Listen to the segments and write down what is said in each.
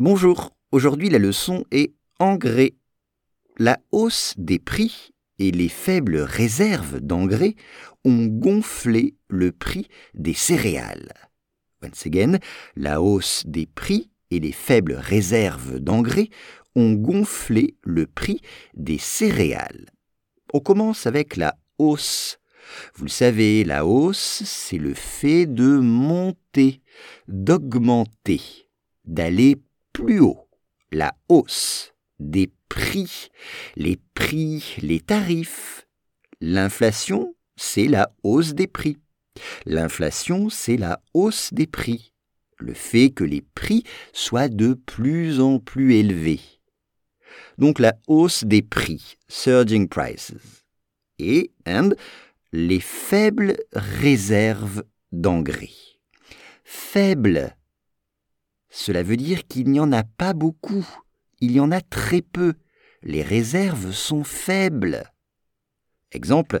Bonjour, aujourd'hui la leçon est engrais. La hausse des prix et les faibles réserves d'engrais ont gonflé le prix des céréales. Once again, la hausse des prix et les faibles réserves d'engrais ont gonflé le prix des céréales. On commence avec la hausse. Vous le savez, la hausse, c'est le fait de monter, d'augmenter, d'aller plus haut. La hausse des prix, les prix, les tarifs. L'inflation, c'est la hausse des prix. L'inflation, c'est la hausse des prix. Le fait que les prix soient de plus en plus élevés. Donc la hausse des prix, surging prices. Et, and, les faibles réserves d'engrais. Faibles. Cela veut dire qu'il n'y en a pas beaucoup il y en a très peu. Les réserves sont faibles. Exemple,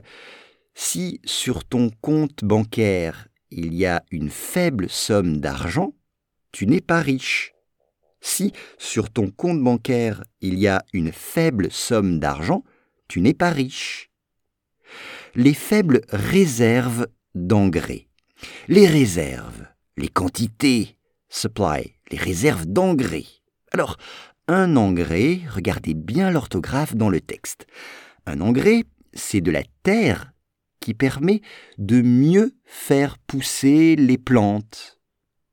si sur ton compte bancaire il y a une faible somme d'argent, tu n'es pas riche. Si sur ton compte bancaire il y a une faible somme d'argent, tu n'es pas riche. Les faibles réserves d'engrais. Les réserves, les quantités, supply, les réserves d'engrais. Alors, un engrais, regardez bien l'orthographe dans le texte. Un engrais, c'est de la terre qui permet de mieux faire pousser les plantes,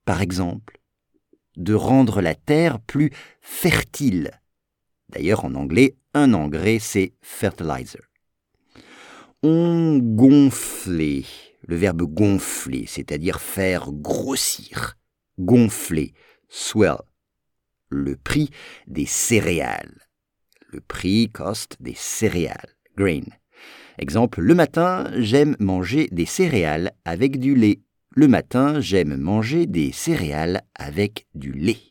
par exemple, de rendre la terre plus fertile. D'ailleurs, en anglais, un engrais, c'est fertilizer. On gonflait, le verbe gonfler, c'est-à-dire faire grossir, gonfler, swell le prix des céréales. Le prix cost des céréales. Grain. Exemple, le matin, j'aime manger des céréales avec du lait. Le matin, j'aime manger des céréales avec du lait.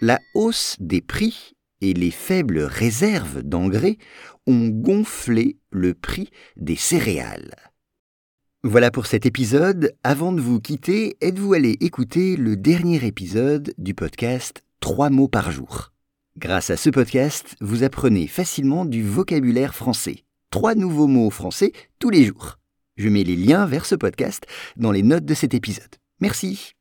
La hausse des prix et les faibles réserves d'engrais ont gonflé le prix des céréales. Voilà pour cet épisode. Avant de vous quitter, êtes-vous allé écouter le dernier épisode du podcast 3 mots par jour? Grâce à ce podcast, vous apprenez facilement du vocabulaire français. Trois nouveaux mots français tous les jours. Je mets les liens vers ce podcast dans les notes de cet épisode. Merci.